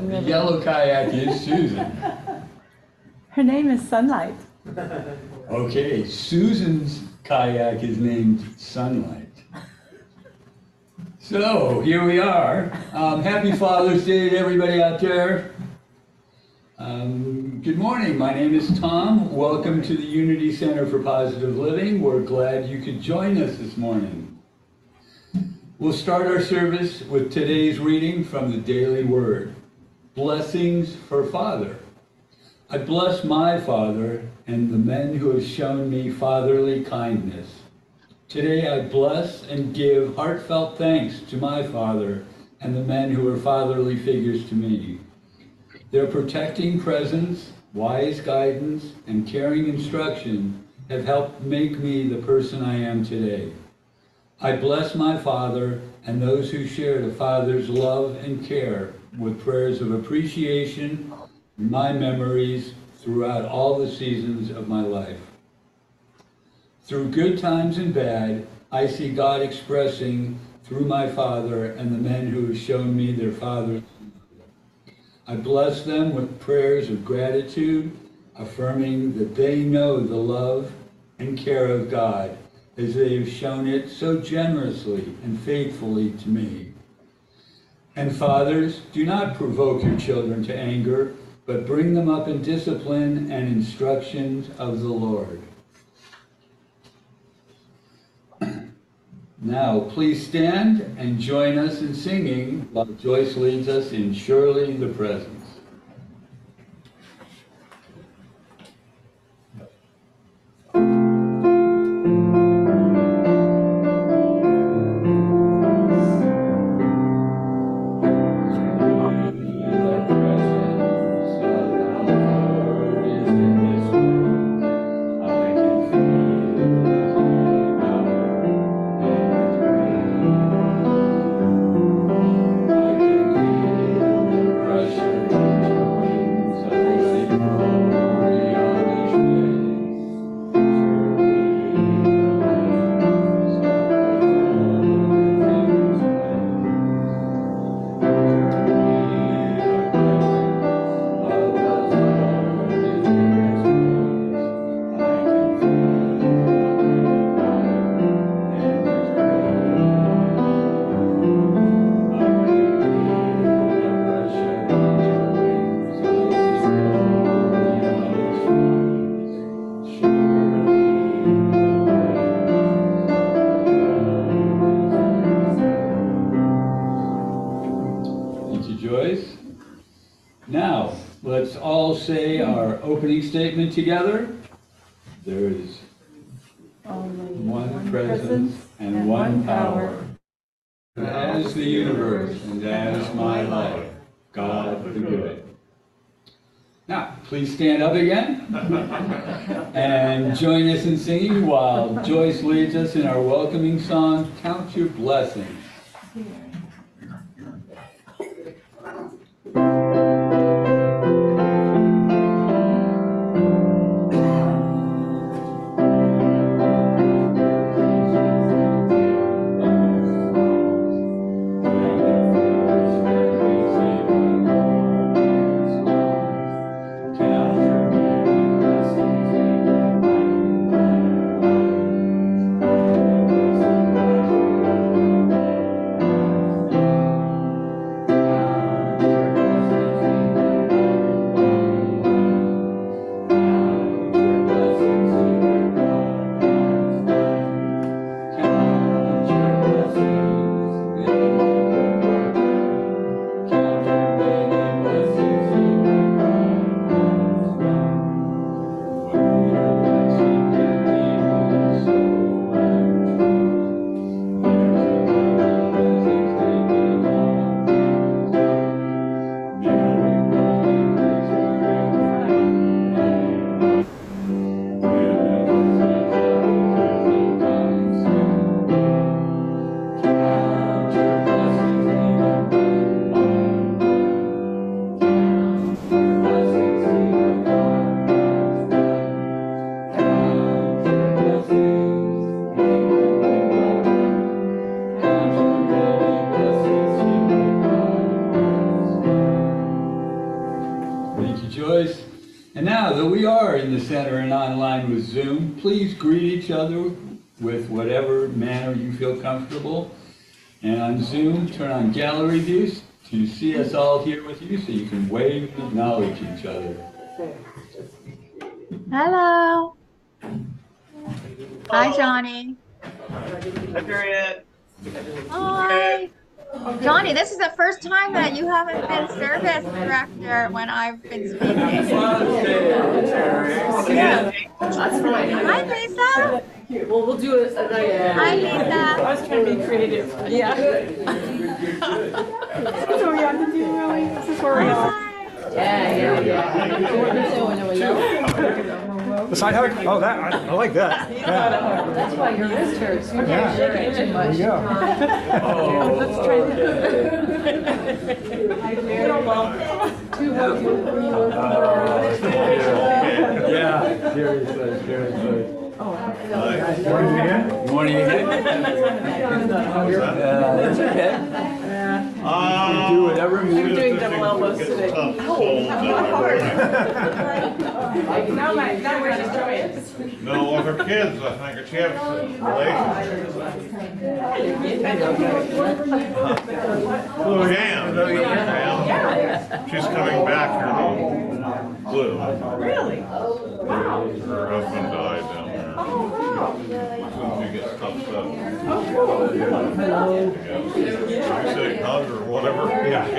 the yellow kayak is Susan. Her name is Sunlight. Okay, Susan's kayak is named Sunlight. So here we are. Um, happy Father's Day to everybody out there. Um, good morning. My name is Tom. Welcome to the Unity Center for Positive Living. We're glad you could join us this morning. We'll start our service with today's reading from the Daily Word Blessings for Father. I bless my Father and the men who have shown me fatherly kindness. Today I bless and give heartfelt thanks to my Father and the men who are fatherly figures to me. Their protecting presence, wise guidance, and caring instruction have helped make me the person I am today. I bless my Father and those who shared a Father's love and care with prayers of appreciation my memories throughout all the seasons of my life. Through good times and bad, I see God expressing through my Father and the men who have shown me their Father. I bless them with prayers of gratitude, affirming that they know the love and care of God as they have shown it so generously and faithfully to me. And fathers, do not provoke your children to anger, but bring them up in discipline and instructions of the Lord. Now, please stand and join us in singing while Joyce leads us in Surely the Presence. Joyce. Now, let's all say our opening statement together. There is Only one presence and one power. As the universe and as my life, God the good. Now, please stand up again and join us in singing while Joyce leads us in our welcoming song, Count Your Blessings. Please greet each other with whatever manner you feel comfortable. And on Zoom, turn on gallery views to see us all here with you so you can wave and acknowledge each other. Hello. Hi, Johnny. Hi, Harriet. Hi. Johnny, this is the first time that you haven't been service director when I've been speaking. Yeah. That's fine. Hi, Lisa. Well, we'll do it another. Hi, Lisa. I was trying to be creative. Yeah. This is what we have to do, really. This is where we are. Hi. Yeah, yeah, yeah. The side hug? Oh, that, I, I like that. Yeah, That's why your wrist hurts. You Yeah. can't shake it too there much. you go. Let's try Two hugs. Yeah, seriously, seriously. Morning again. Morning again. Uh, That's okay. You do whatever We're moves. doing double elbows today. Oh, Now my, now we're just trying. No, with her kids, I think, she has relationships. Jan, Jan, she's coming back here to Blue. Really? Wow. Her husband died down there. Soon she gets toughed up. Yeah. Sick, hug or whatever. Yeah. You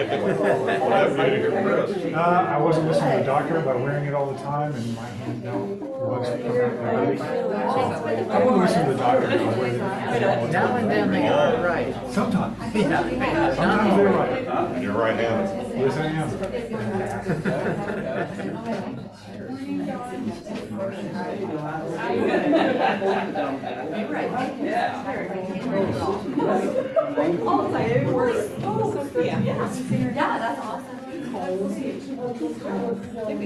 to your wrist. Uh, I wasn't listening to the doctor about wearing it all the time and my hand don't was my belly. I won't listen to the doctor about wearing it all the Now and then time. they are right. Sometimes, yeah. Sometimes they're right. And your right hand. Yes, I am. We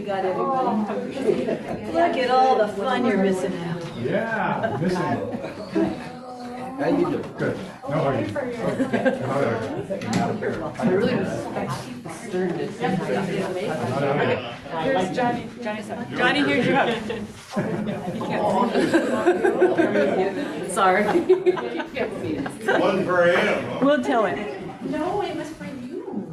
got everybody. Look at all the fun you're missing out. Yeah, missing. How you doing? Good. No hugging. No hugging. I really was stern to see how you did. Not hugging. Here's Johnny, Johnny's son. Johnny, here's your hug. Sorry. One for him. We'll tell him. No, it must be you.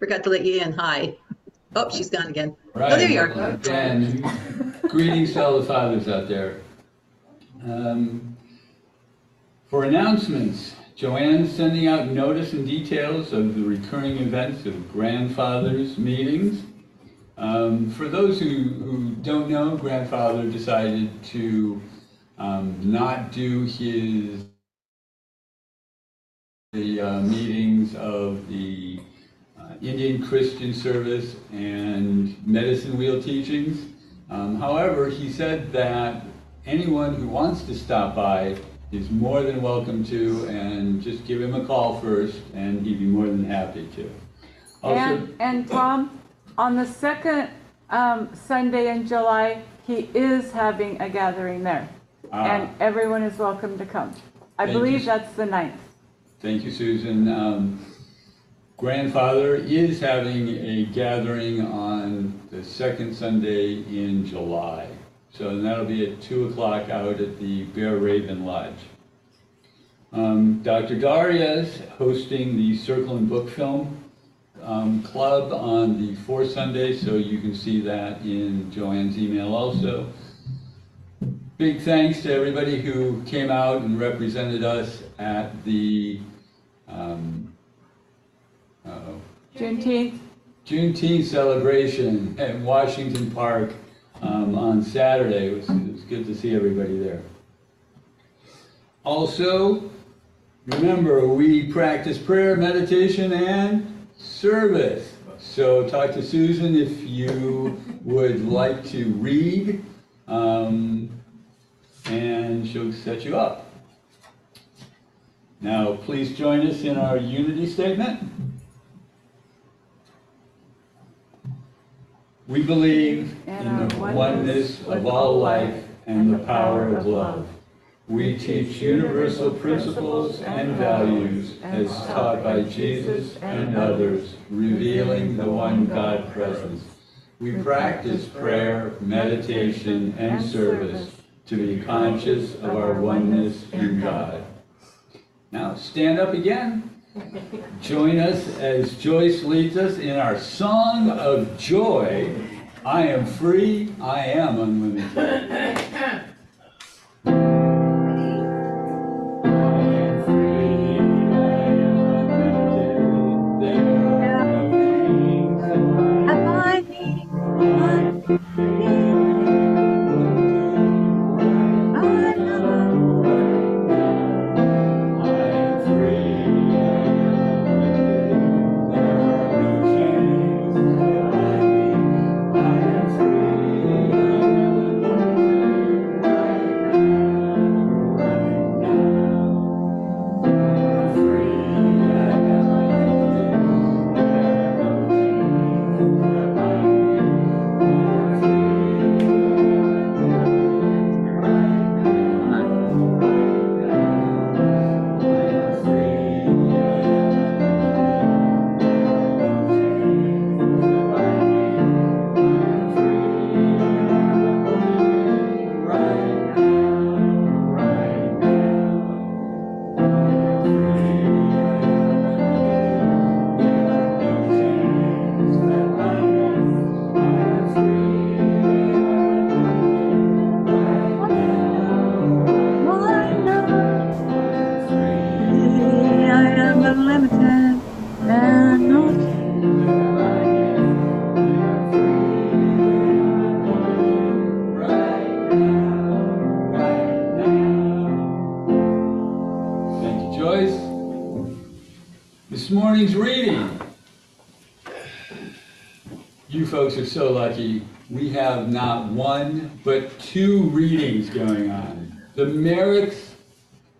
Forgot to let you in. Hi. Oh, she's gone again. Right. Oh, there you are. And greetings to all the fathers out there. Um, For announcements, Joanne's sending out notice and details of the recurring events of grandfathers meetings. Um, For those who, who don't know, grandfather decided to um, not do his the uh, meetings of the Indian Christian Service and Medicine Wheel teachings. Um, However, he said that anyone who wants to stop by is more than welcome to, and just give him a call first, and he'd be more than happy to. Also, And, and Tom, on the second um, Sunday in July, he is having a gathering there. Ah. And everyone is welcome to come. I believe you. that's the ninth. Thank you, Susan. Um, Grandfather is having a gathering on the second Sunday in July. So that'll be at 2 o'clock out at the Bear Raven Lodge. Um, Dr. Daria's hosting the Circle and Book Film um, Club on the fourth Sunday, so you can see that in Joanne's email also. Big thanks to everybody who came out and represented us at the um, uh-oh, Juneteenth, Juneteenth celebration at Washington Park um, on Saturday. It was, it was good to see everybody there. Also, remember, we practice prayer, meditation, and service. So talk to Susan if you would like to read, um, and she'll set you up. Now, please join us in our unity statement. We believe in the oneness of all life and the power of love. We teach universal principles and values as taught by Jesus and others, revealing the one God presence. We practice prayer, meditation, and service to be conscious of our oneness in God. Now stand up again. Join us as Joyce leads us in our song of joy. I am free, I am unlimited. Abiding folks are so lucky. We have not one, but two readings going on. The Maricks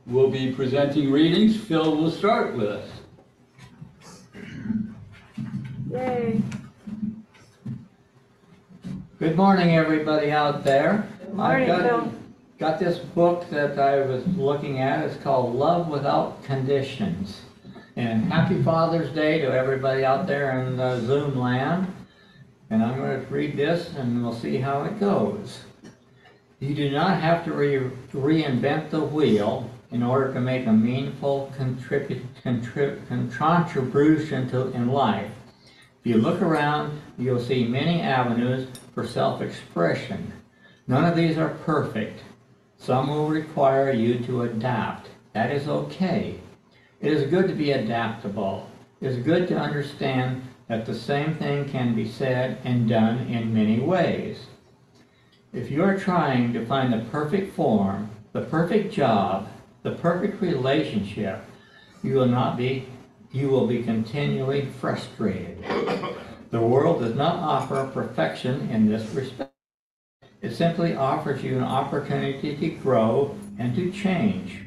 will be presenting readings. Phil will start with us. Yay. Good morning, everybody out there. Morning, I've got, Phil. got this book that I was looking at. It's called Love Without Conditions. And happy Father's Day to everybody out there in uh, Zoom land. And I'm going to read this and we'll see how it goes. You do not have to re- reinvent the wheel in order to make a meaningful contribution to, in life. If you look around, you'll see many avenues for self-expression. None of these are perfect. Some will require you to adapt. That is okay. It is good to be adaptable. It is good to understand that the same thing can be said and done in many ways. If you are trying to find the perfect form, the perfect job, the perfect relationship, you will not be you will be continually frustrated. The world does not offer perfection in this respect. It simply offers you an opportunity to grow and to change,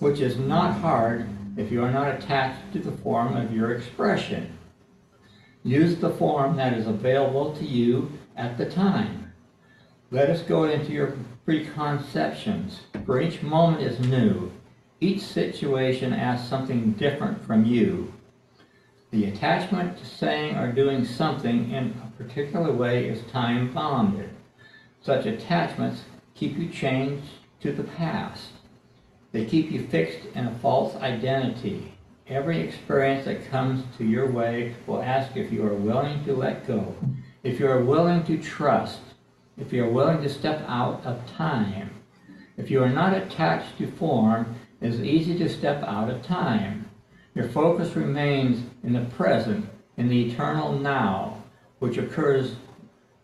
which is not hard if you are not attached to the form of your expression. Use the form that is available to you at the time. Let us go into your preconceptions, for each moment is new. Each situation asks something different from you. The attachment to saying or doing something in a particular way is time bounded. Such attachments keep you chained to the past. They keep you fixed in a false identity. Every experience that comes to your way will ask if you are willing to let go, if you are willing to trust, if you are willing to step out of time. If you are not attached to form, it is easy to step out of time. Your focus remains in the present, in the eternal now, which occurs,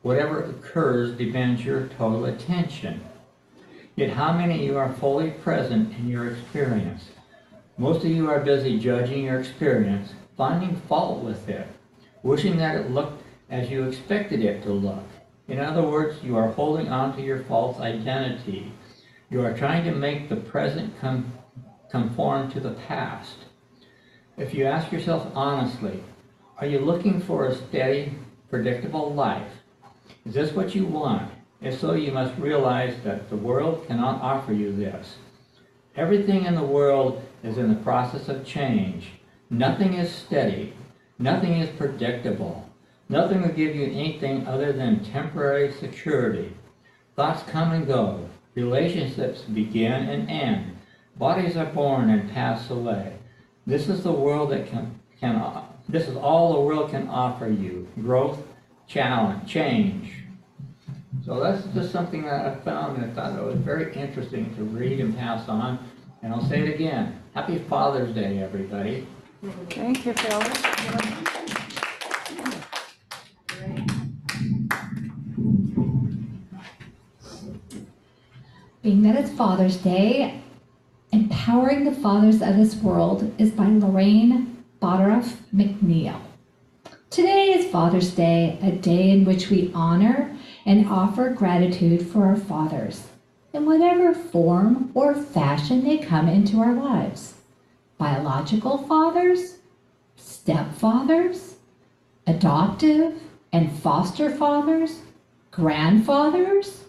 whatever occurs demands your total attention. Yet how many of you are fully present in your experience? Most of you are busy judging your experience, finding fault with it, wishing that it looked as you expected it to look. In other words, you are holding on to your false identity. You are trying to make the present com- conform to the past. If you ask yourself honestly, are you looking for a steady, predictable life? Is this what you want? If so, you must realize that the world cannot offer you this. Everything in the world is in the process of change. Nothing is steady. Nothing is predictable. Nothing will give you anything other than temporary security. Thoughts come and go. Relationships begin and end. Bodies are born and pass away. This is the world that can, can, this is all the world can offer you. Growth, challenge, change. So that's just something that I found and I thought it was very interesting to read and pass on. And I'll say it again. Happy Father's Day, everybody. Thank you, Phil. Being that it's Father's Day, Empowering the Fathers of This World is by Lorraine Boderoff McNeil. Today is Father's Day, a day in which we honor and offer gratitude for our fathers in whatever form or fashion they come into our lives. Biological fathers, stepfathers, adoptive and foster fathers, grandfathers,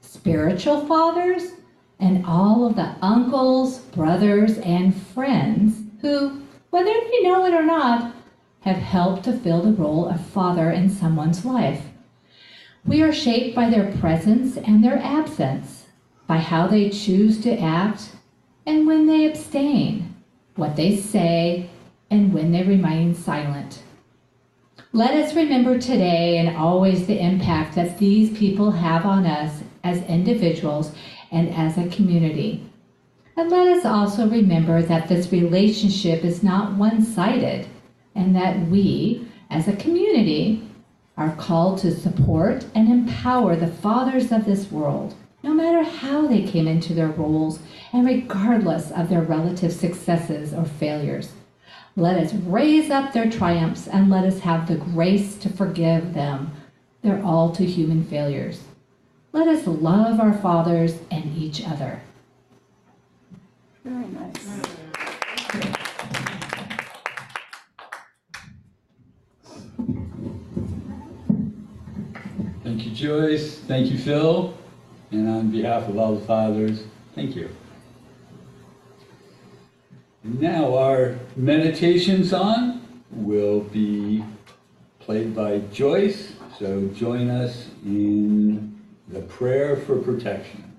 spiritual fathers, and all of the uncles, brothers, and friends who, whether you know it or not, have helped to fill the role of father in someone's life. We are shaped by their presence and their absence, by how they choose to act and when they abstain, what they say, and when they remain silent. Let us remember today and always the impact that these people have on us as individuals and as a community. And let us also remember that this relationship is not one sided and that we, as a community, are called to support and empower the fathers of this world, no matter how they came into their roles and regardless of their relative successes or failures. Let us raise up their triumphs and let us have the grace to forgive them their all too human failures. Let us love our fathers and each other. Very nice. Thank you, Joyce. Thank you, Phil. And on behalf of all the fathers, thank you. Now, our meditation song will be played by Joyce. So join us in the prayer for protection.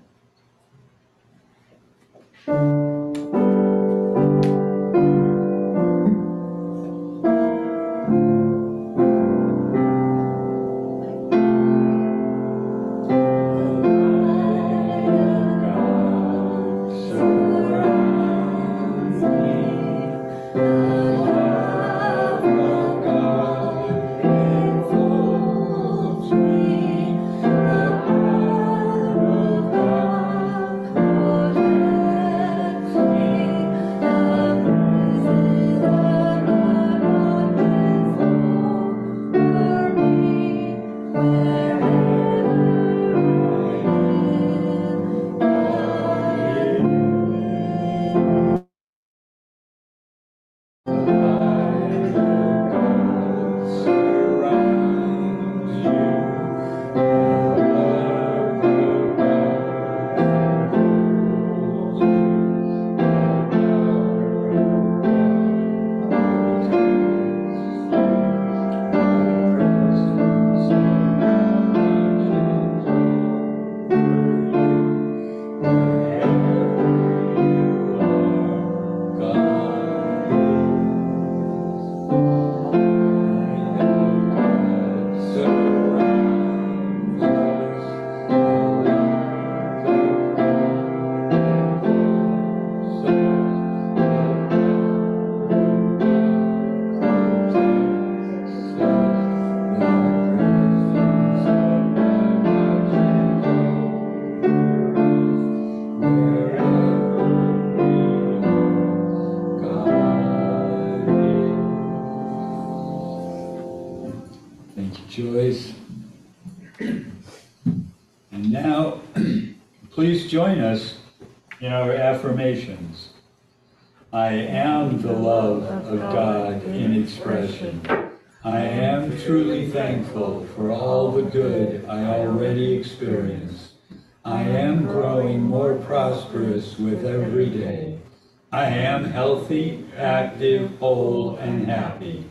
Whole, and happy.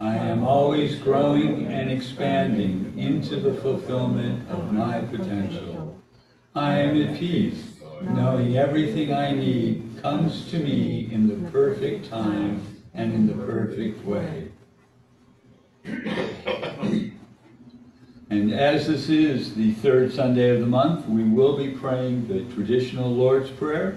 I am always growing and expanding into the fulfillment of my potential. I am at peace, knowing everything I need comes to me in the perfect time and in the perfect way. And as this is the third Sunday of the month, we will be praying the traditional Lord's Prayer.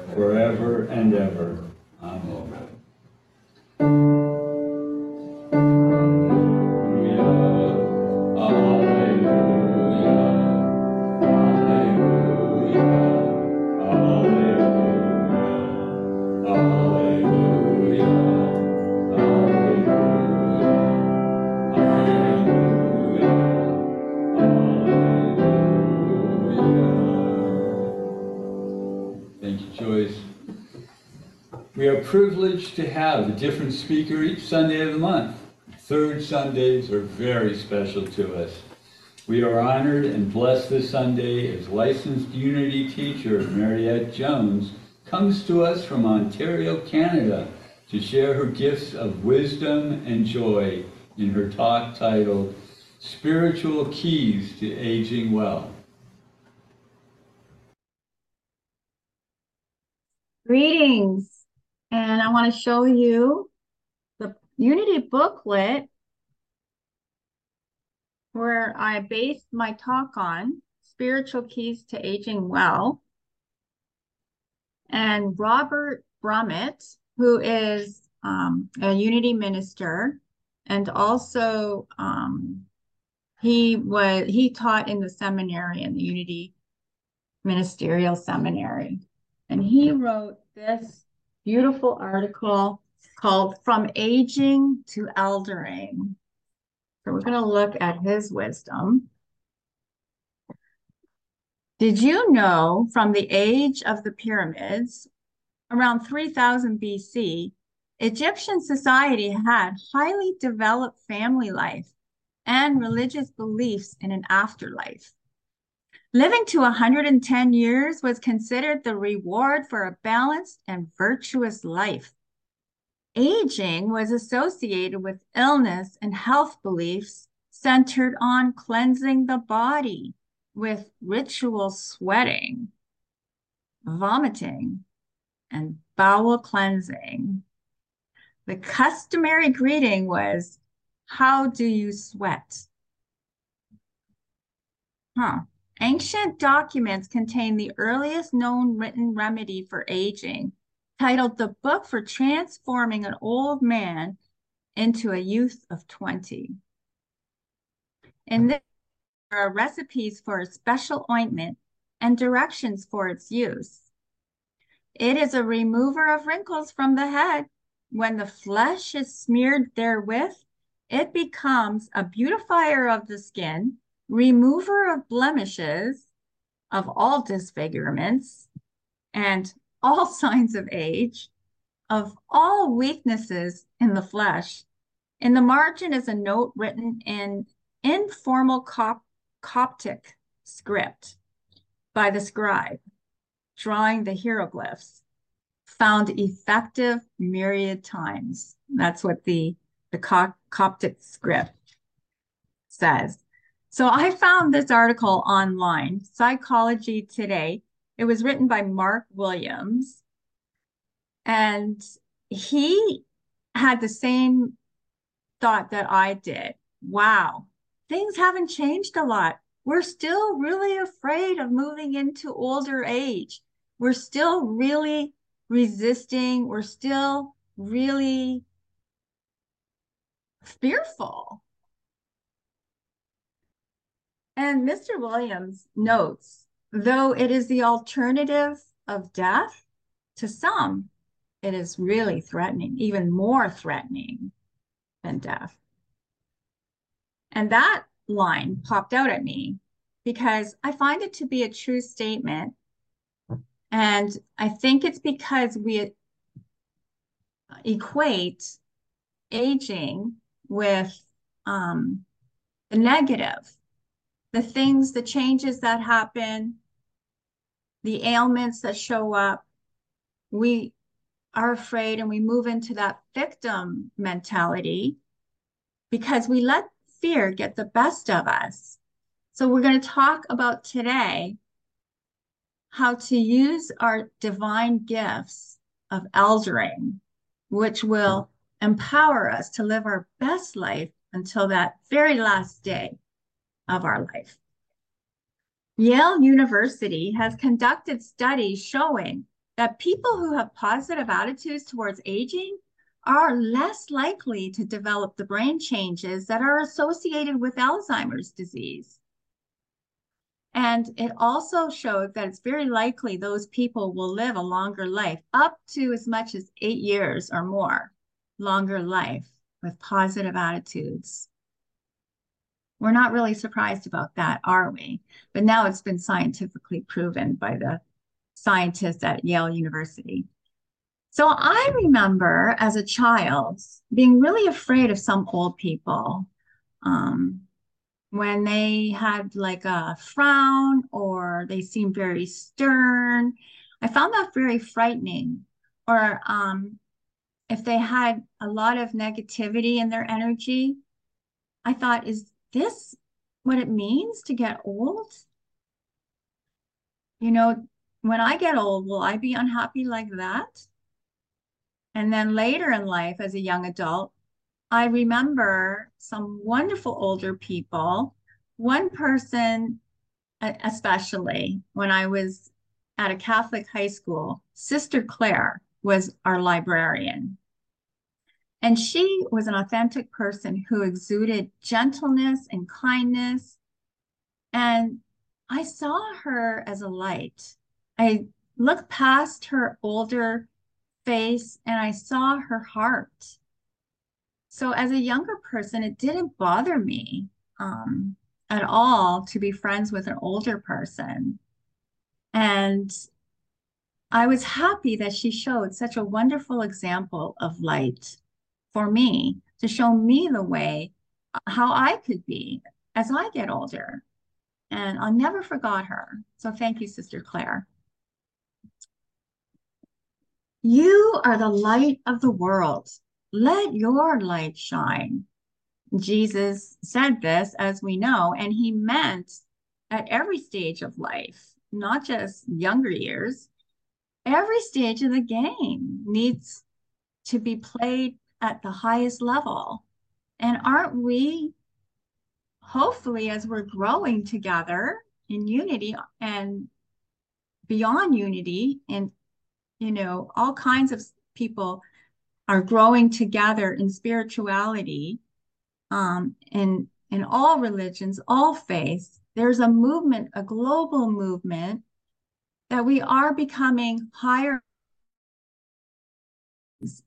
forever and ever. Different speaker each Sunday of the month. Third Sundays are very special to us. We are honored and blessed this Sunday as licensed Unity teacher Mariette Jones comes to us from Ontario, Canada to share her gifts of wisdom and joy in her talk titled Spiritual Keys to Aging Well. Greetings, and I want to show you the Unity booklet where I based my talk on Spiritual Keys to Aging Well. And Robert Brumet, who is um, a Unity minister, and also um, he was he taught in the seminary in the Unity Ministerial Seminary. And he wrote this beautiful article called From Aging to Eldering. So we're going to look at his wisdom. Did you know from the age of the pyramids, around 3000 BC, Egyptian society had highly developed family life and religious beliefs in an afterlife. Living to 110 years was considered the reward for a balanced and virtuous life. Aging was associated with illness and health beliefs centered on cleansing the body with ritual sweating, vomiting, and bowel cleansing. The customary greeting was, How do you sweat? Huh. Ancient documents contain the earliest known written remedy for aging, titled The Book for Transforming an Old Man into a Youth of 20. In this, there are recipes for a special ointment and directions for its use. It is a remover of wrinkles from the head. When the flesh is smeared therewith, it becomes a beautifier of the skin remover of blemishes, of all disfigurements, and all signs of age, of all weaknesses in the flesh. In the margin is a note written in informal Cop- Coptic script by the scribe, drawing the hieroglyphs, found effective myriad times. That's what the, the Co- Coptic script says. So I found this article online, Psychology Today. It was written by Mark Williams. And he had the same thought that I did. Wow, things haven't changed a lot. We're still really afraid of moving into older age. We're still really resisting. We're still really fearful And Mr. Williams notes, though it is the alternative of death, to some, it is really threatening, even more threatening than death. And that line popped out at me because I find it to be a true statement. And I think it's because we equate aging with um, the negative, the things, the changes that happen, the ailments that show up. We are afraid and we move into that victim mentality because we let fear get the best of us. So we're going to talk about today how to use our divine gifts of eldering, which will empower us to live our best life until that very last day of our life. Yale University has conducted studies showing that people who have positive attitudes towards aging are less likely to develop the brain changes that are associated with Alzheimer's disease. And it also showed that it's very likely those people will live a longer life, up to as much as eight years or more, longer life with positive attitudes. We're not really surprised about that, are we? But now it's been scientifically proven by the scientists at Yale University. So I remember as a child being really afraid of some old people um, when they had like a frown or they seemed very stern. I found that very frightening. Or um, if they had a lot of negativity in their energy, I thought, is this what it means to get old? You know, when I get old, will I be unhappy like that? And then later in life, as a young adult, I remember some wonderful older people. One person, especially when I was at a Catholic high school, Sister Claire was our librarian. And she was an authentic person who exuded gentleness and kindness. And I saw her as a light. I looked past her older face and I saw her heart. So, as a younger person, it didn't bother me um, at all to be friends with an older person. And I was happy that she showed such a wonderful example of light for me to show me the way how I could be as I get older. And I never forgot her. So thank you, Sister Claire. You are the light of the world. Let your light shine. Jesus said this, as we know, and he meant at every stage of life, not just younger years. Every stage of the game needs to be played at the highest level. And aren't we, hopefully, as we're growing together in unity and beyond unity, and you know, all kinds of people are growing together in spirituality, um, in in all religions, all faiths. There's a movement, a global movement, that we are becoming higher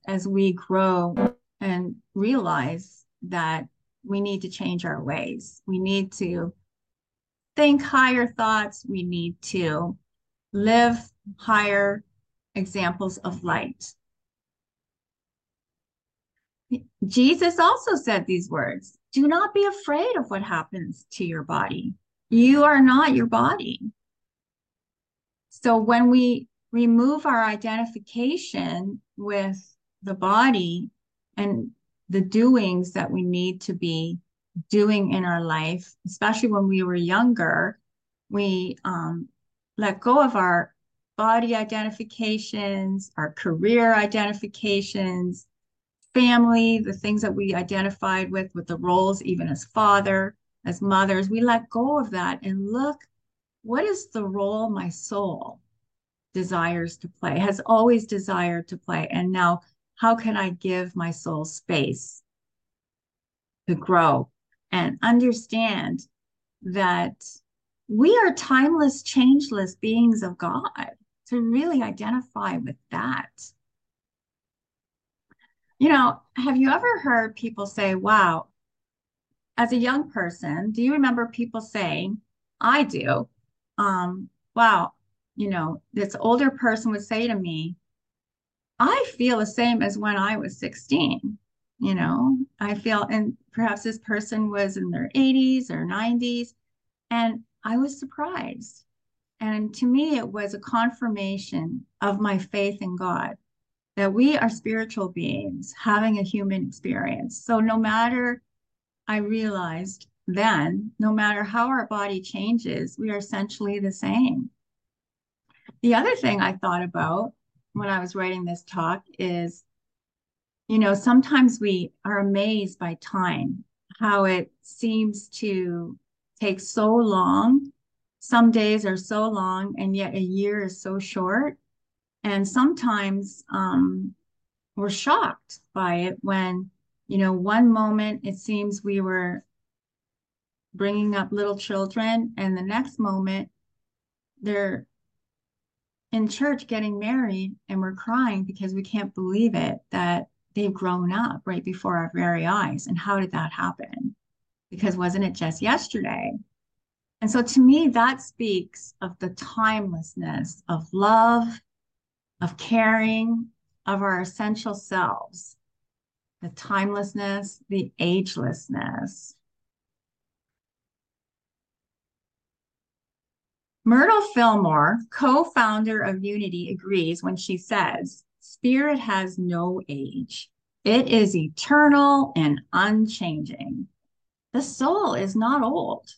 as we grow and realize that we need to change our ways. We need to think higher thoughts. We need to live higher examples of light. Jesus also said these words Do not be afraid of what happens to your body. You are not your body. So when we remove our identification with the body and the doings that we need to be doing in our life, especially when we were younger, we um, let go of our body identifications, our career identifications, family, the things that we identified with, with the roles, even as father, as mothers. We let go of that and look what is the role my soul desires to play, has always desired to play. And now, how can I give my soul space to grow and understand that we are timeless, changeless beings of God, to really identify with that. You know, have you ever heard people say, wow, as a young person, do you remember people saying, I do, um, wow, you know, this older person would say to me, I feel the same as when I was 16. You know, I feel, and perhaps this person was in their 80s or 90s, and I was surprised. And to me, it was a confirmation of my faith in God that we are spiritual beings having a human experience. So, no matter, I realized then, no matter how our body changes, we are essentially the same. The other thing I thought about when I was writing this talk is, you know, sometimes we are amazed by time, how it seems to take so long. Some days are so long, and yet a year is so short. And sometimes um, we're shocked by it when, you know, one moment it seems we were bringing up little children, and the next moment they're in church getting married and we're crying because we can't believe it that they've grown up right before our very eyes. And how did that happen? Because wasn't it just yesterday? And so to me, that speaks of the timelessness of love, of caring, of our essential selves, the timelessness, the agelessness. Myrtle Fillmore, co founder of Unity, agrees when she says, Spirit has no age, it is eternal and unchanging. The soul is not old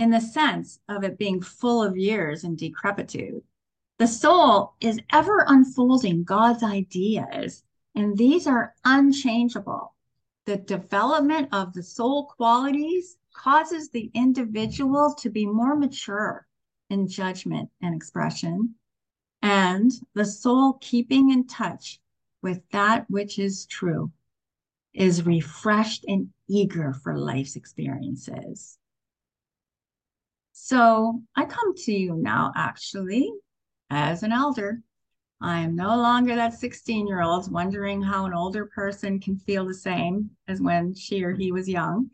in the sense of it being full of years and decrepitude. The soul is ever unfolding God's ideas, and these are unchangeable. The development of the soul qualities causes the individual to be more mature in judgment and expression, and the soul keeping in touch with that which is true is refreshed and eager for life's experiences. So I come to you now, actually, as an elder. I am no longer that 16 year old wondering how an older person can feel the same as when she or he was young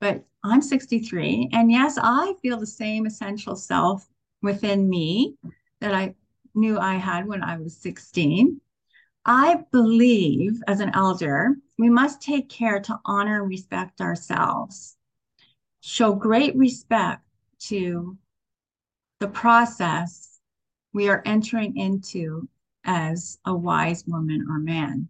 but I'm 63. And yes, I feel the same essential self within me that I knew I had when I was 16. I believe as an elder, we must take care to honor and respect ourselves, show great respect to the process we are entering into as a wise woman or man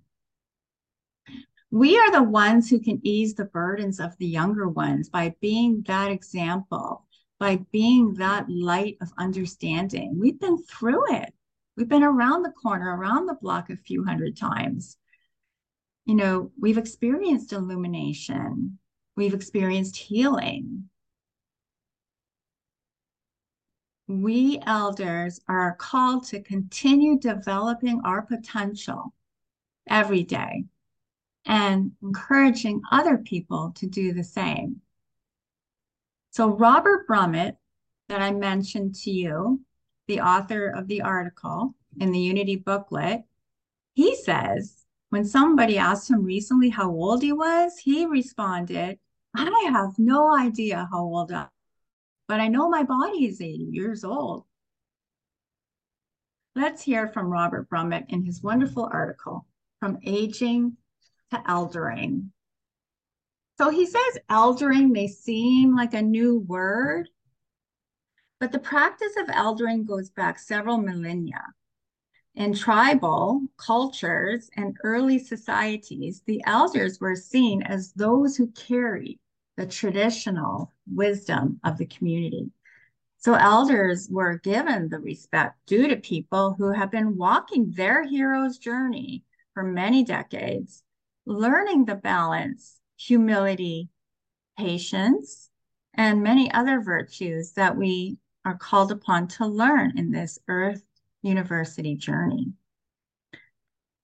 we are the ones who can ease the burdens of the younger ones by being that example, by being that light of understanding. We've been through it. We've been around the corner, around the block a few hundred times. You know, we've experienced illumination, we've experienced healing. We elders are called to continue developing our potential every day and encouraging other people to do the same. So, Robert Brumet, that I mentioned to you, the author of the article in the Unity booklet, he says when somebody asked him recently how old he was, he responded, I have no idea how old I am, but I know my body is 80 years old. Let's hear from Robert Brumet in his wonderful article, From Aging to eldering. So he says eldering may seem like a new word, but the practice of eldering goes back several millennia. In tribal cultures and early societies, the elders were seen as those who carried the traditional wisdom of the community. So elders were given the respect due to people who have been walking their hero's journey for many decades learning the balance, humility, patience, and many other virtues that we are called upon to learn in this Earth University journey.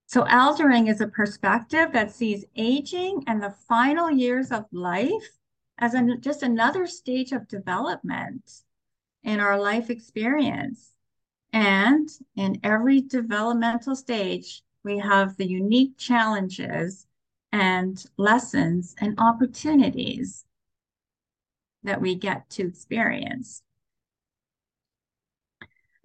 So, eldering is a perspective that sees aging and the final years of life as an, just another stage of development in our life experience. And in every developmental stage, we have the unique challenges and lessons and opportunities that we get to experience.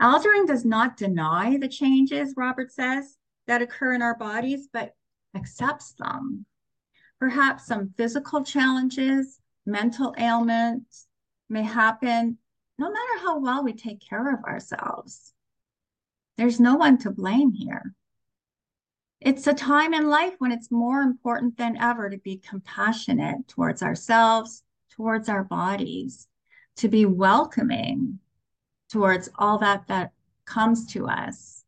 Eldering does not deny the changes, Robert says, that occur in our bodies, but accepts them. Perhaps some physical challenges, mental ailments may happen no matter how well we take care of ourselves. There's no one to blame here. It's a time in life when it's more important than ever to be compassionate towards ourselves, towards our bodies, to be welcoming towards all that that comes to us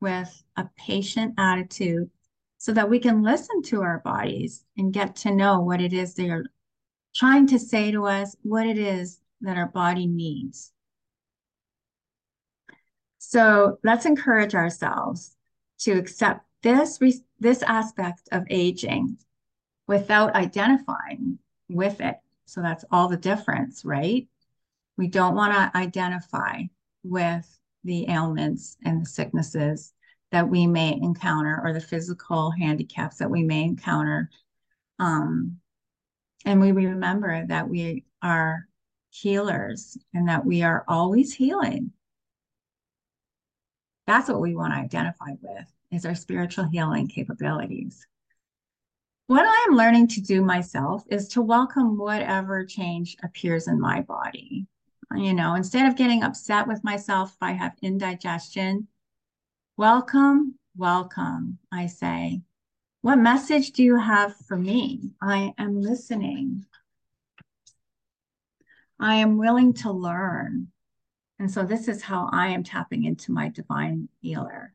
with a patient attitude so that we can listen to our bodies and get to know what it is they're trying to say to us, what it is that our body needs. So let's encourage ourselves to accept this, this aspect of aging without identifying with it. So that's all the difference, right? We don't want to identify with the ailments and the sicknesses that we may encounter or the physical handicaps that we may encounter. Um, and we remember that we are healers and that we are always healing. That's what we want to identify with is our spiritual healing capabilities. What I am learning to do myself is to welcome whatever change appears in my body. You know, instead of getting upset with myself if I have indigestion, welcome, welcome, I say. What message do you have for me? I am listening. I am willing to learn. And so this is how I am tapping into my divine healer.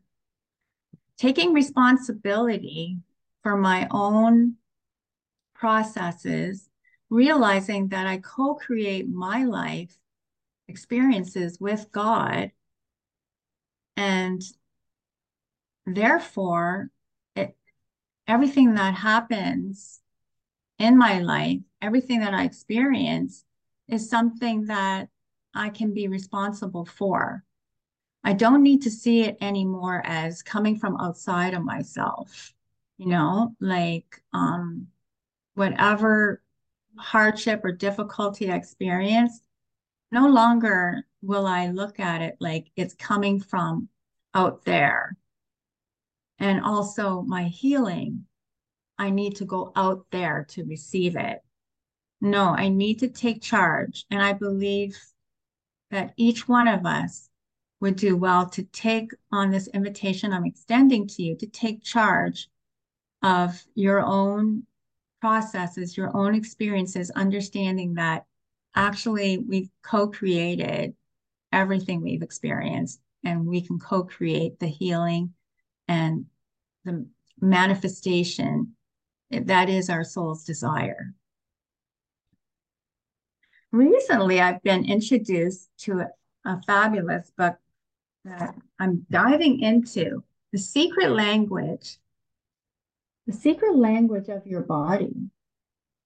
Taking responsibility for my own processes, realizing that I co create my life experiences with God. And therefore, it, everything that happens in my life, everything that I experience, is something that I can be responsible for. I don't need to see it anymore as coming from outside of myself, you know, like um, whatever hardship or difficulty I experience, no longer will I look at it like it's coming from out there. And also my healing, I need to go out there to receive it. No, I need to take charge. And I believe that each one of us would do well to take on this invitation I'm extending to you to take charge of your own processes, your own experiences, understanding that actually we've co created everything we've experienced and we can co create the healing and the manifestation that is our soul's desire. Recently I've been introduced to a, a fabulous book that I'm diving into the secret hmm. language, the secret language of your body.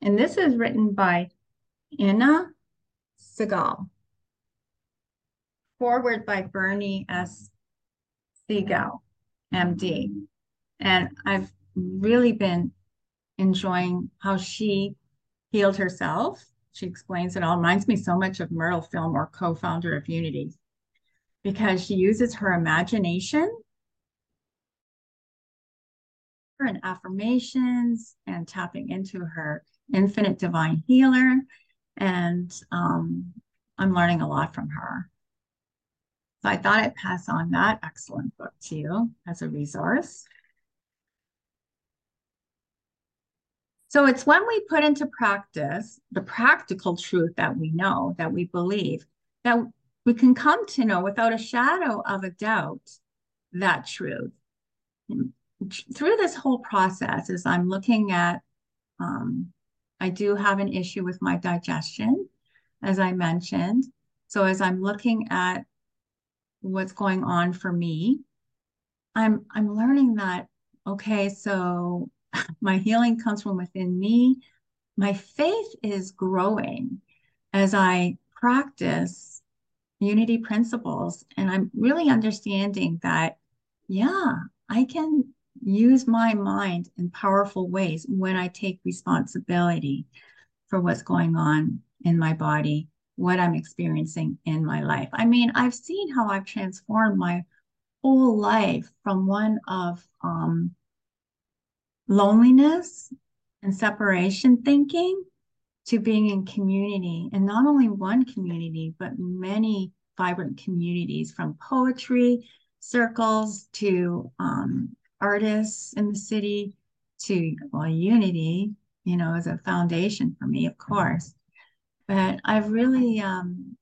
And this is written by Inna Segal, forward by Bernie S. Siegel, MD. And I've really been enjoying how she healed herself she explains it all. Reminds me so much of Myrtle Fillmore, co-founder of Unity, because she uses her imagination and affirmations and tapping into her infinite divine healer. And um, I'm learning a lot from her. So I thought I'd pass on that excellent book to you as a resource. So it's when we put into practice the practical truth that we know, that we believe, that we can come to know without a shadow of a doubt that truth. Through this whole process, as I'm looking at, um, I do have an issue with my digestion, as I mentioned. So as I'm looking at what's going on for me, I'm I'm learning that okay, so my healing comes from within me. my faith is growing as I practice unity principles. And I'm really understanding that, yeah, I can use my mind in powerful ways when I take responsibility for what's going on in my body, what I'm experiencing in my life. I mean, I've seen how I've transformed my whole life from one of um, loneliness and separation thinking to being in community and not only one community but many vibrant communities from poetry circles to um, artists in the city to well unity you know as a foundation for me of course. But i've really um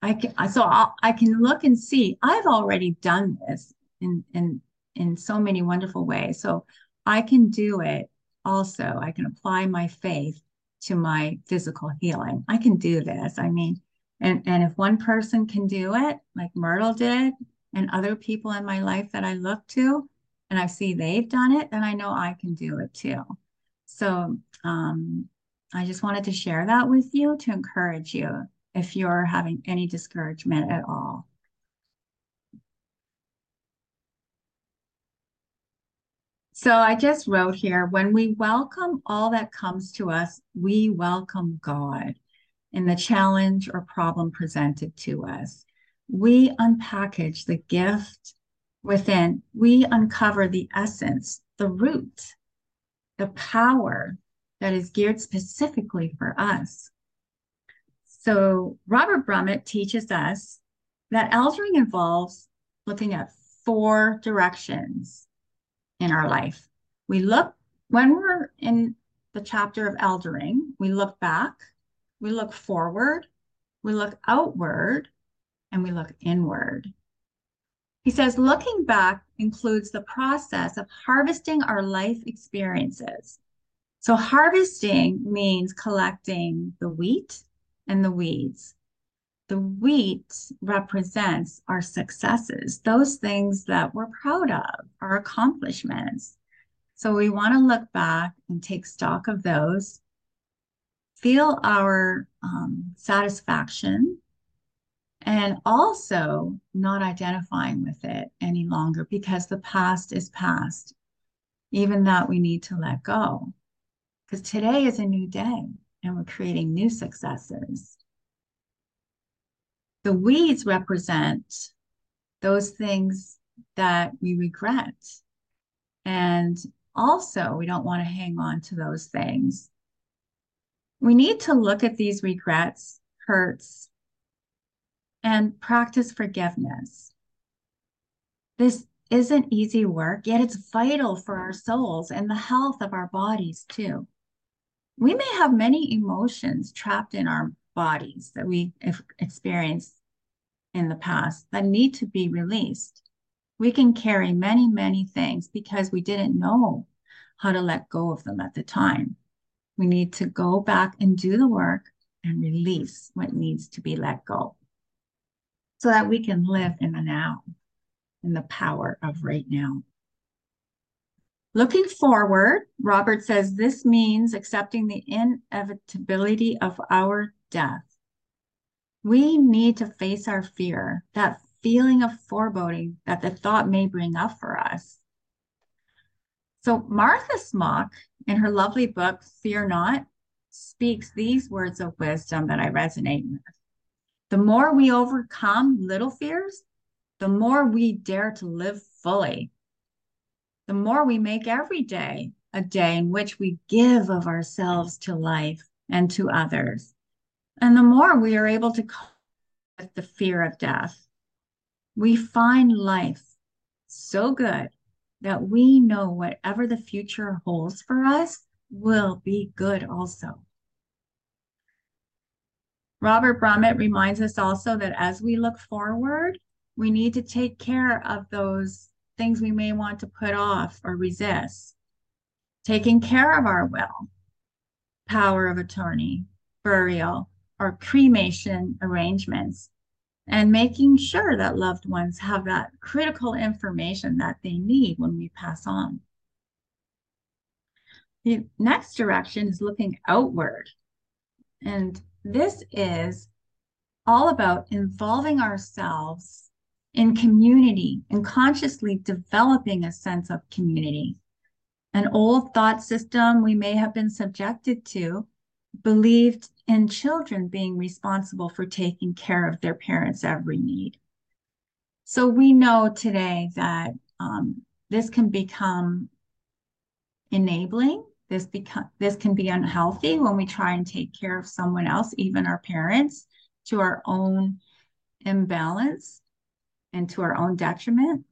i can so I'll, i can look and see i've already done this in in in so many wonderful ways. So i can do it also. I can apply my faith to my physical healing i can do this i mean and and if one person can do it like myrtle did and other people in my life that i look to and I see they've done it, then I know I can do it too. So um, I just wanted to share that with you to encourage you if you're having any discouragement at all. So I just wrote here when we welcome all that comes to us, we welcome God in the challenge or problem presented to us. We unpackage the gift within, we uncover the essence, the root, the power that is geared specifically for us. So, Robert Brumet teaches us that eldering involves looking at four directions in our life. We look, when we're in the chapter of eldering, we look back, we look forward, we look outward, and we look inward. He says, looking back includes the process of harvesting our life experiences. So, harvesting means collecting the wheat and the weeds. The wheat represents our successes, those things that we're proud of, our accomplishments. So, we want to look back and take stock of those, feel our um, satisfaction and also not identifying with it any longer because the past is past. Even that we need to let go because today is a new day and we're creating new successes. The weeds represent those things that we regret. And also, we don't want to hang on to those things. We need to look at these regrets, hurts, and practice forgiveness. This isn't easy work, yet it's vital for our souls and the health of our bodies too. We may have many emotions trapped in our bodies that we experienced in the past that need to be released. We can carry many, many things because we didn't know how to let go of them at the time. We need to go back and do the work and release what needs to be let go so that we can live in the now, in the power of right now. Looking forward, Robert says this means accepting the inevitability of our death. We need to face our fear, that feeling of foreboding that the thought may bring up for us. So, Martha Smock, in her lovely book, Fear Not, speaks these words of wisdom that I resonate with. The more we overcome little fears, the more we dare to live fully. The more we make every day a day in which we give of ourselves to life and to others. And the more we are able to cope with the fear of death, we find life so good that we know whatever the future holds for us will be good also. Robert Brumet reminds us also that as we look forward, we need to take care of those things we may want to put off or resist. Taking care of our will, power of attorney, burial, or cremation arrangements, and making sure that loved ones have that critical information that they need when we pass on. The next direction is looking outward. And this is all about involving ourselves in community and consciously developing a sense of community. An old thought system we may have been subjected to believed in children being responsible for taking care of their parents' every need. So we know today that um, this can become enabling. This become this can be unhealthy when we try and take care of someone else, even our parents, to our own imbalance and to our own detriment.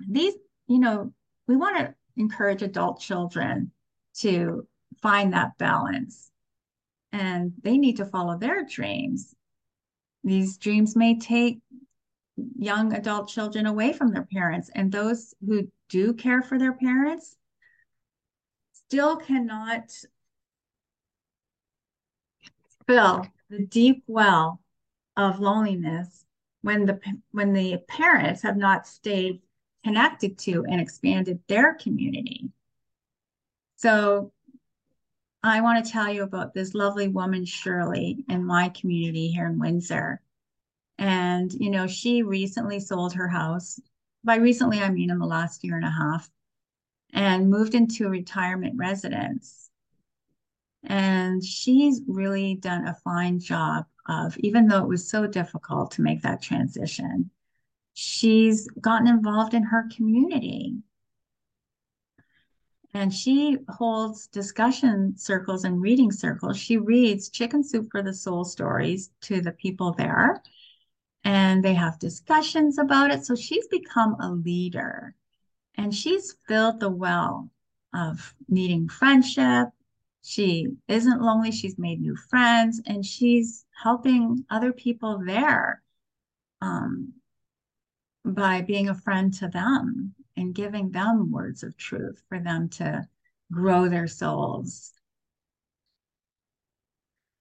These, you know, we want to encourage adult children to find that balance and they need to follow their dreams. These dreams may take young adult children away from their parents, and those who do care for their parents still cannot fill the deep well of loneliness when the when the parents have not stayed connected to and expanded their community. So I want to tell you about this lovely woman, Shirley, in my community here in Windsor. And, you know, she recently sold her house. By recently, I mean in the last year and a half, and moved into a retirement residence. And she's really done a fine job of, even though it was so difficult to make that transition, she's gotten involved in her community. And she holds discussion circles and reading circles. She reads Chicken Soup for the Soul stories to the people there, and they have discussions about it. So she's become a leader and she's filled the well of needing friendship. She isn't lonely, she's made new friends, and she's helping other people there um, by being a friend to them and giving them words of truth for them to grow their souls.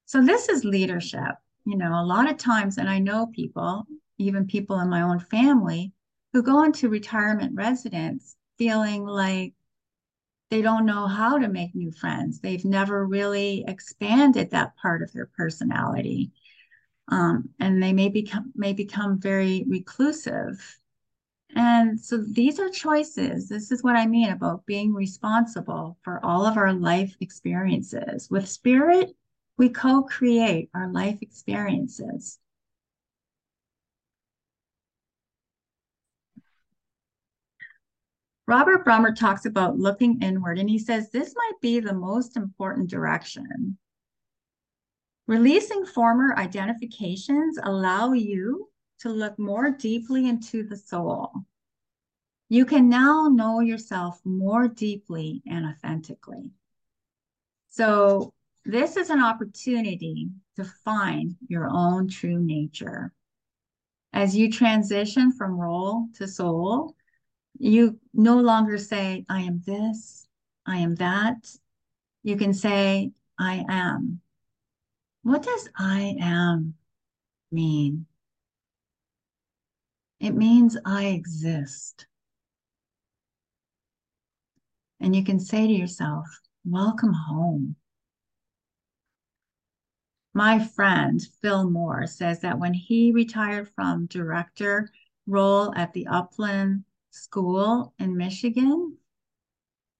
So, this is leadership. You know, a lot of times, and I know people, even people in my own family, who go into retirement residence feeling like they don't know how to make new friends. They've never really expanded that part of their personality. Um, and they may become may become very reclusive and so these are choices. This is what I mean about being responsible for all of our life experiences. With spirit, we co create our life experiences. Robert Brumet talks about looking inward, and he says this might be the most important direction. Releasing former identifications allow you to look more deeply into the soul. You can now know yourself more deeply and authentically. So, this is an opportunity to find your own true nature. As you transition from role to soul, you no longer say, I am this, I am that. You can say, I am. What does I am mean? It means I exist. And you can say to yourself, Welcome home. My friend Phil Moore says that when he retired from director role at the Upland School in Michigan,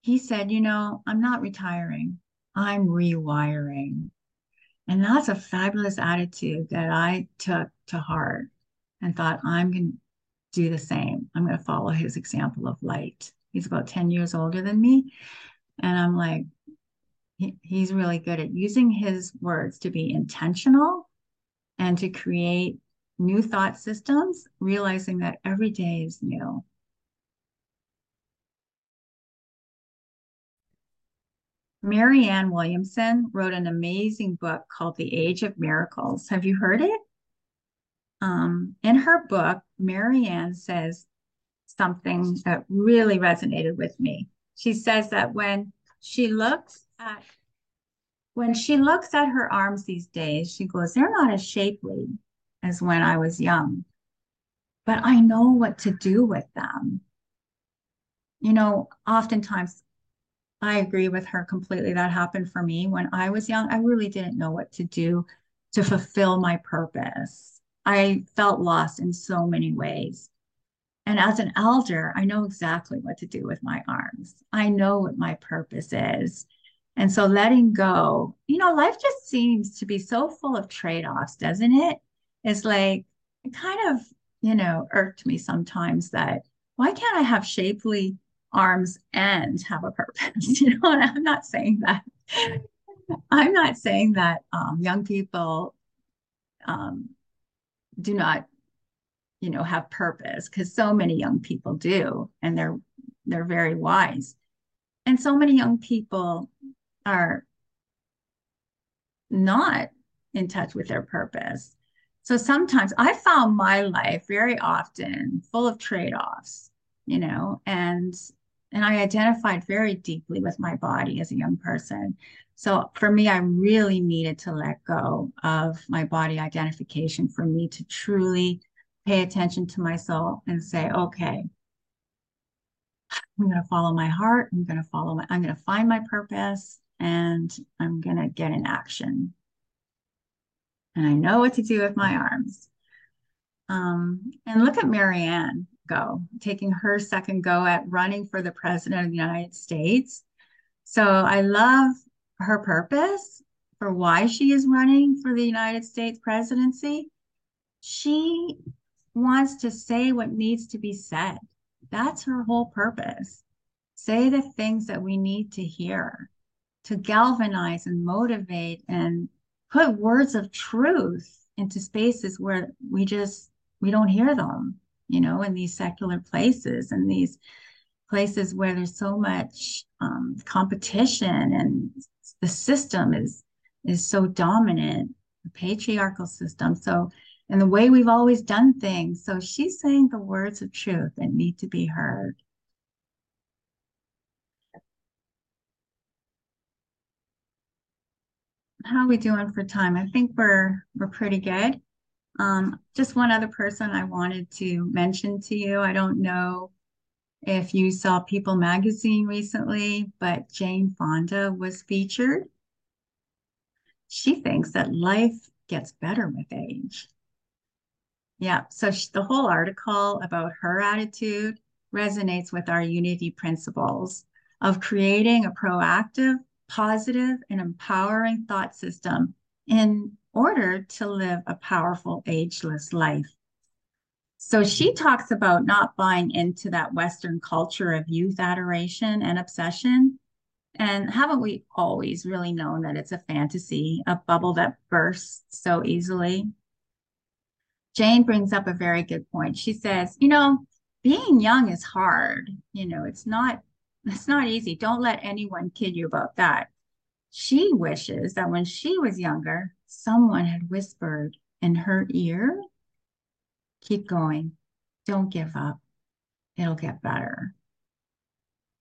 he said, You know, I'm not retiring, I'm rewiring. And that's a fabulous attitude that I took to heart and thought, I'm going do the same. I'm going to follow his example of light. He's about 10 years older than me. And I'm like, he, he's really good at using his words to be intentional and to create new thought systems, realizing that every day is new. Marianne Williamson wrote an amazing book called The Age of Miracles. Have you heard it? Um, in her book, Marianne says something that really resonated with me. She says that when she looks at when she looks at her arms these days, she goes, they're not as shapely as when I was young, but I know what to do with them. You know, oftentimes I agree with her completely. That happened for me when I was young. I really didn't know what to do to fulfill my purpose. I felt lost in so many ways. And as an elder, I know exactly what to do with my arms. I know what my purpose is. And so letting go, you know, life just seems to be so full of trade offs, doesn't it? It's like, it kind of, you know, irked me sometimes that why can't I have shapely arms and have a purpose? You know, and I'm not saying that. I'm not saying that um, young people um, do not, you know, have purpose because so many young people do, and they're they're very wise, and so many young people are not in touch with their purpose. So sometimes I found my life very often full of trade-offs, you know, and and I identified very deeply with my body as a young person. So for me, I really needed to let go of my body identification for me to truly pay attention to my soul and say, okay, I'm going to follow my heart. I'm going to follow my, I'm going to find my purpose and I'm going to get in action. And I know what to do with my arms. Um, and look at Marianne go, taking her second go at running for the president of the United States. So I love her purpose for why she is running for the United States presidency. She wants to say what needs to be said. That's her whole purpose. Say the things that we need to hear to galvanize and motivate and put words of truth into spaces where we just we don't hear them you know in these secular places and these places where there's so much um, competition and the system is is so dominant the patriarchal system so and the way we've always done things so she's saying the words of truth that need to be heard how are we doing for time? I think we're we're pretty good. Um, just one other person I wanted to mention to you. I don't know if you saw People magazine recently, but Jane Fonda was featured. She thinks that life gets better with age. Yeah, so she, the whole article about her attitude resonates with our unity principles of creating a proactive positive and empowering thought system in order to live a powerful, ageless life. So she talks about not buying into that Western culture of youth adoration and obsession. And haven't we always really known that it's a fantasy, a bubble that bursts so easily? Jane brings up a very good point. She says, you know, being young is hard. You know, it's not it's not easy. Don't let anyone kid you about that. She wishes that when she was younger, someone had whispered in her ear, keep going. Don't give up. It'll get better.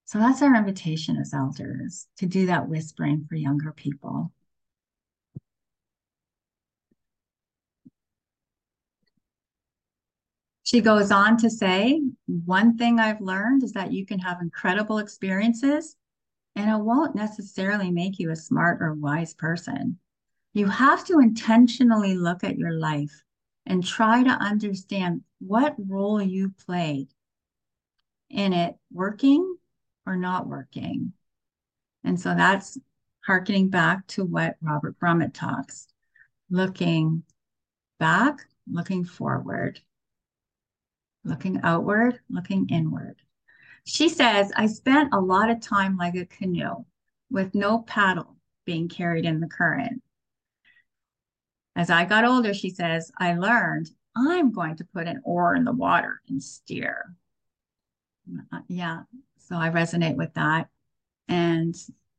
So that's our invitation as elders to do that whispering for younger people. She goes on to say, one thing I've learned is that you can have incredible experiences and it won't necessarily make you a smart or wise person. You have to intentionally look at your life and try to understand what role you played in it working or not working. And so that's harkening back to what Robert Brumet talks looking back, looking forward looking outward, looking inward. She says, I spent a lot of time like a canoe with no paddle being carried in the current. As I got older, she says, I learned I'm going to put an oar in the water and steer. Uh, yeah, so I resonate with that. And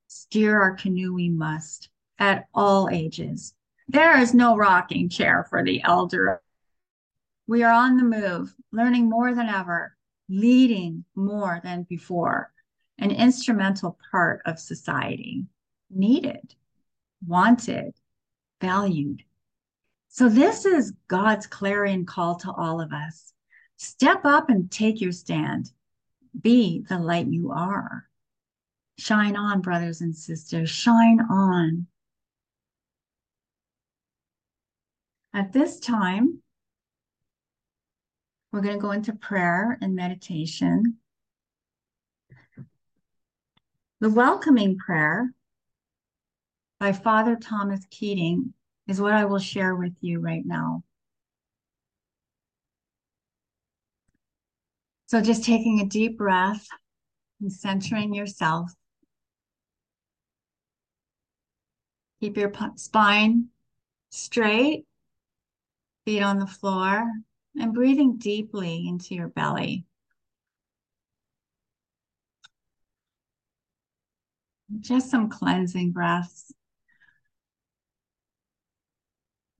steer our canoe we must at all ages. There is no rocking chair for the elder we are on the move, learning more than ever, leading more than before, an instrumental part of society, needed, wanted, valued. So, this is God's clarion call to all of us. Step up and take your stand. Be the light you are. Shine on, brothers and sisters, shine on. At this time, we're going to go into prayer and meditation. The welcoming prayer by Father Thomas Keating is what I will share with you right now. So just taking a deep breath and centering yourself. Keep your spine straight, feet on the floor, and breathing deeply into your belly. Just some cleansing breaths.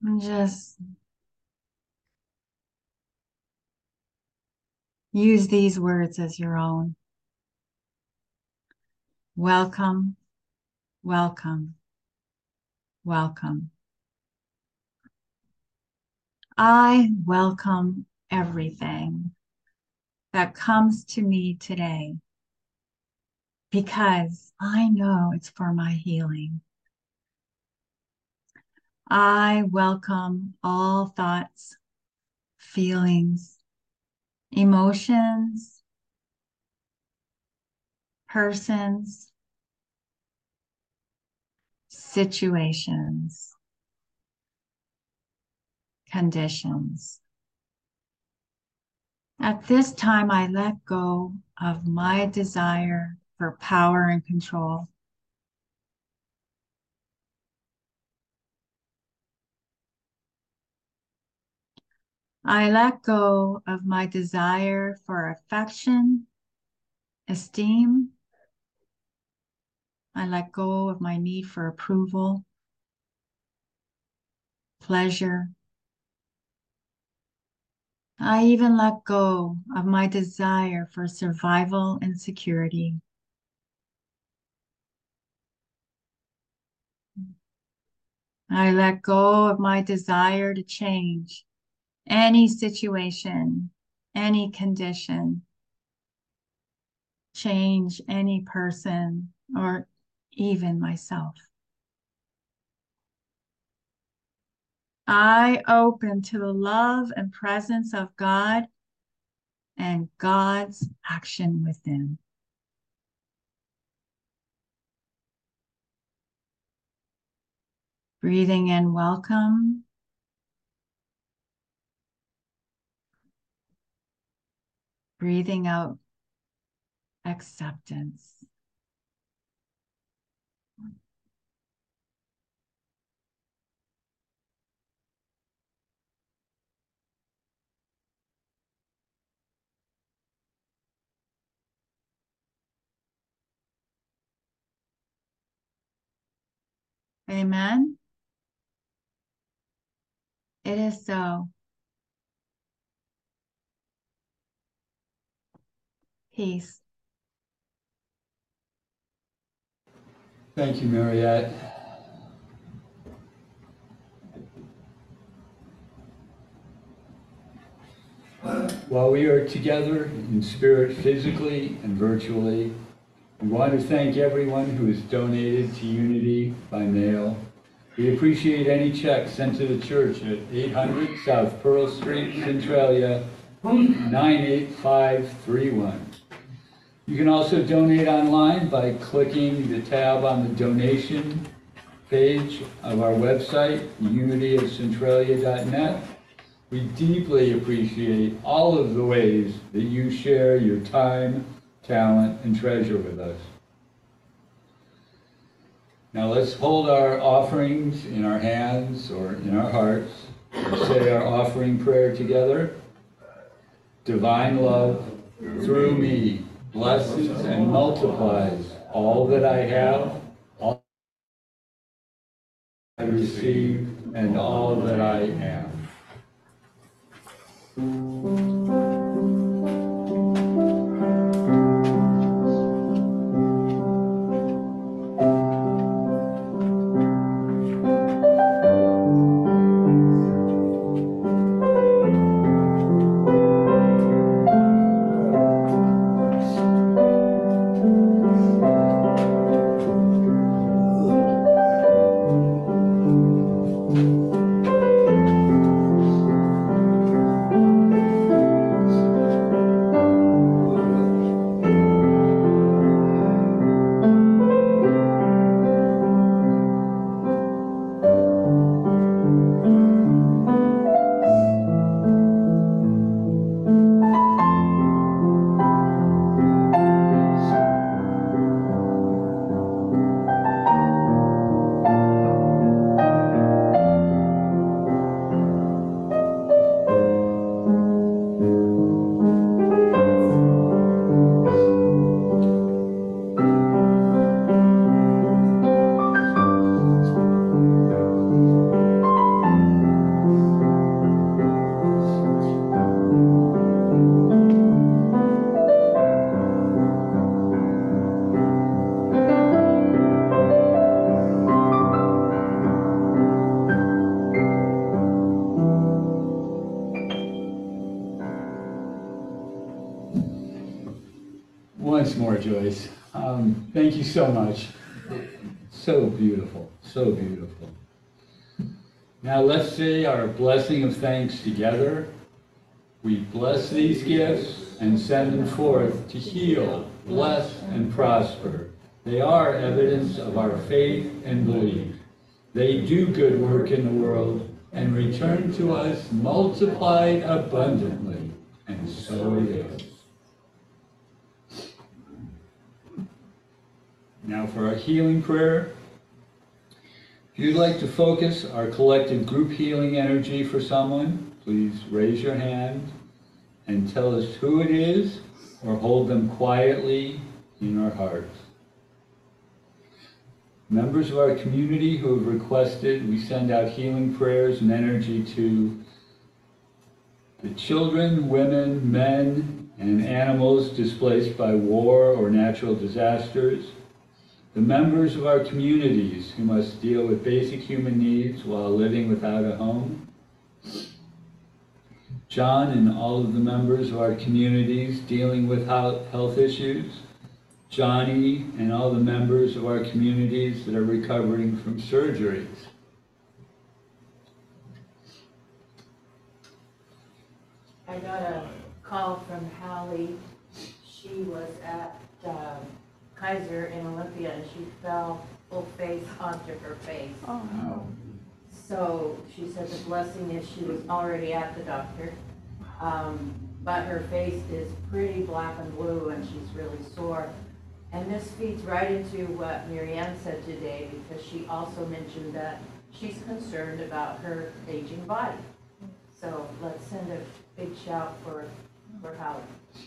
And just use these words as your own. Welcome, welcome, welcome. I welcome everything that comes to me today because I know it's for my healing. I welcome all thoughts, feelings, emotions, persons, situations, conditions. At this time, I let go of my desire for power and control. I let go of my desire for affection, esteem. I let go of my need for approval, pleasure. I even let go of my desire for survival and security. I let go of my desire to change any situation, any condition, change any person, or even myself. I open to the love and presence of God and God's action within. Breathing in welcome. Breathing out acceptance. Amen. It is so. Peace. Thank you, Mariette. While we are together in spirit physically and virtually, we want to thank everyone who has donated to Unity by mail. We appreciate any checks sent to the church at 800 South Pearl Street, Centralia, 98531. You can also donate online by clicking the tab on the donation page of our website, unityofcentralia.net. We deeply appreciate all of the ways that you share your time, talent, and treasure with us. Now let's hold our offerings in our hands or in our hearts and say our offering prayer together. Divine love through me blesses and multiplies all that I have, all I receive, and all that I am. So much. So beautiful, so beautiful. Now let's say our blessing of thanks together. We bless these gifts and send them forth to heal, bless, and prosper. They are evidence of our faith and belief. They do good work in the world and return to us multiplied abundantly. And so it is. Now for our healing prayer. If you'd like to focus our collective group healing energy for someone, please raise your hand and tell us who it is or hold them quietly in our hearts. Members of our community who have requested, we send out healing prayers and energy to the children, women, men, and animals displaced by war or natural disasters, the members of our communities who must deal with basic human needs while living without a home, John and all of the members of our communities dealing with health issues, Johnny and all the members of our communities that are recovering from surgeries. I got a call from Hallie. She was at um, Kaiser in Olympia and she fell full face onto her face. Oh, So she said the blessing is she was already at the doctor. Um, but her face is pretty black and blue and she's really sore. And this feeds right into what Mary Ann said today because she also mentioned that she's concerned about her aging body. So let's send a big shout for, for Hallie.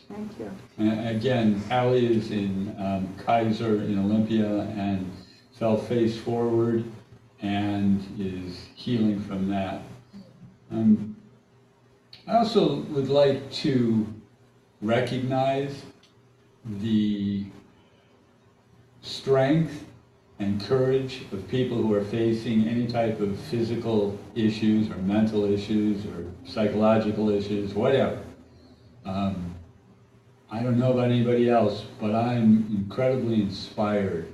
thank you. And Again, Hallie is in um, Kaiser in Olympia and fell face forward and is healing from that. Um, I also would like to recognize the strength and courage of people who are facing any type of physical issues or mental issues or psychological issues, whatever. Um, I don't know about anybody else, but I'm incredibly inspired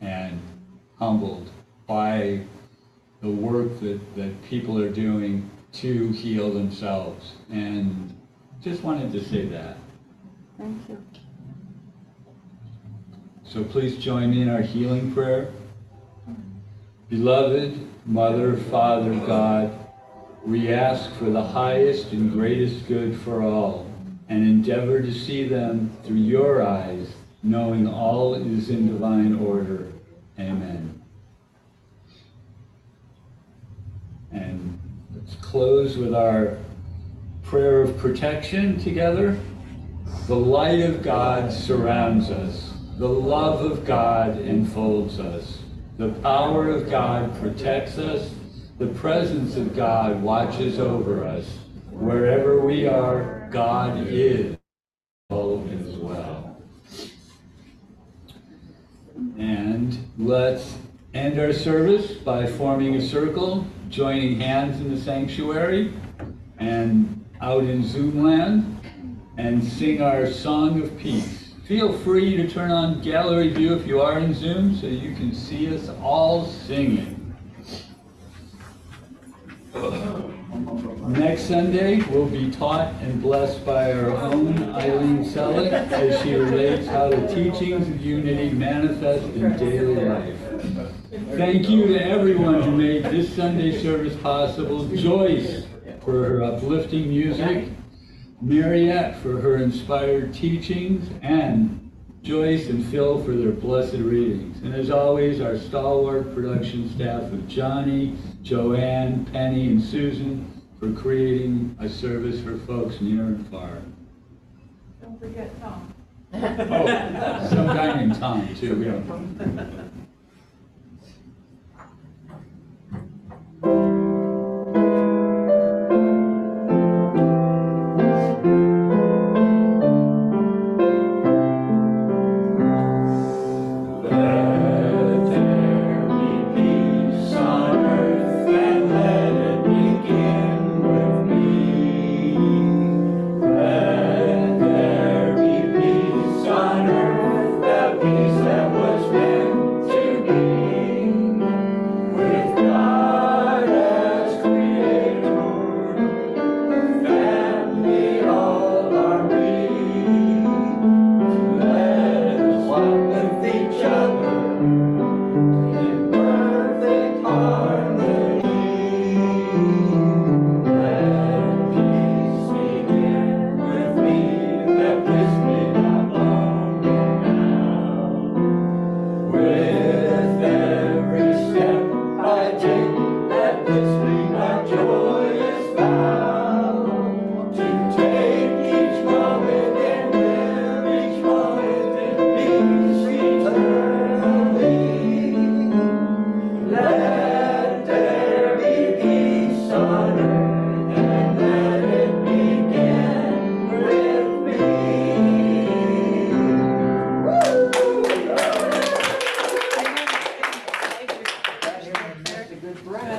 and humbled by the work that, that people are doing to heal themselves. And just wanted to say that. Thank you. So please join me in our healing prayer. Beloved Mother, Father, God, we ask for the highest and greatest good for all and endeavor to see them through your eyes, knowing all is in divine order. Amen. And let's close with our prayer of protection together. The light of God surrounds us. The love of God enfolds us. The power of God protects us. The presence of God watches over us. Wherever we are, God is all as well. And let's end our service by forming a circle, joining hands in the sanctuary and out in Zoom land, and sing our song of peace. Feel free to turn on gallery view if you are in Zoom so you can see us all singing. Next Sunday, we'll be taught and blessed by our own Eileen Selleck as she relates how the teachings of unity manifest in daily life. Thank you to everyone who made this Sunday service possible. Joyce for her uplifting music, Mariette for her inspired teachings, and Joyce and Phil for their blessed readings. And as always, our stalwart production staff of Johnny, Joanne, Penny, and Susan for creating a service for folks near and far. Don't forget Tom. Oh, some guy named Tom, too. we don't-